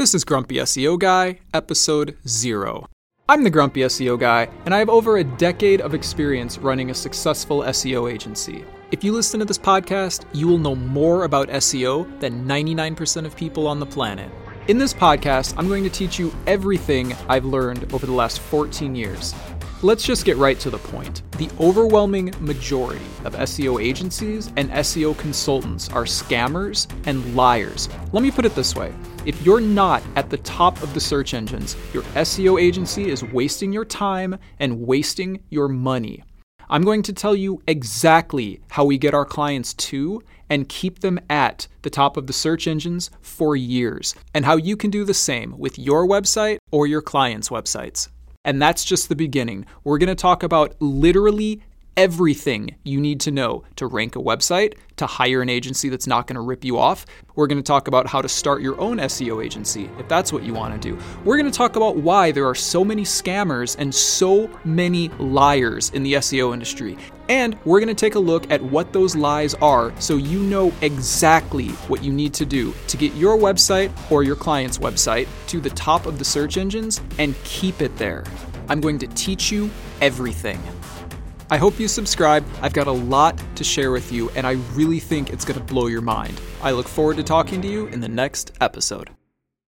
This is Grumpy SEO Guy, episode 0. I'm the Grumpy SEO Guy, and I have over a decade of experience running a successful SEO agency. If you listen to this podcast, you will know more about SEO than 99% of people on the planet. In this podcast, I'm going to teach you everything I've learned over the last 14 years. Let's just get right to the point. The overwhelming majority of SEO agencies and SEO consultants are scammers and liars. Let me put it this way if you're not at the top of the search engines, your SEO agency is wasting your time and wasting your money. I'm going to tell you exactly how we get our clients to and keep them at the top of the search engines for years, and how you can do the same with your website or your clients' websites. And that's just the beginning. We're going to talk about literally everything you need to know to rank a website, to hire an agency that's not going to rip you off. We're going to talk about how to start your own SEO agency if that's what you want to do. We're going to talk about why there are so many scammers and so many liars in the SEO industry. And we're going to take a look at what those lies are so you know exactly what you need to do to get your website or your client's website to the top of the search engines and keep it there. I'm going to teach you everything. I hope you subscribe. I've got a lot to share with you, and I really think it's going to blow your mind. I look forward to talking to you in the next episode.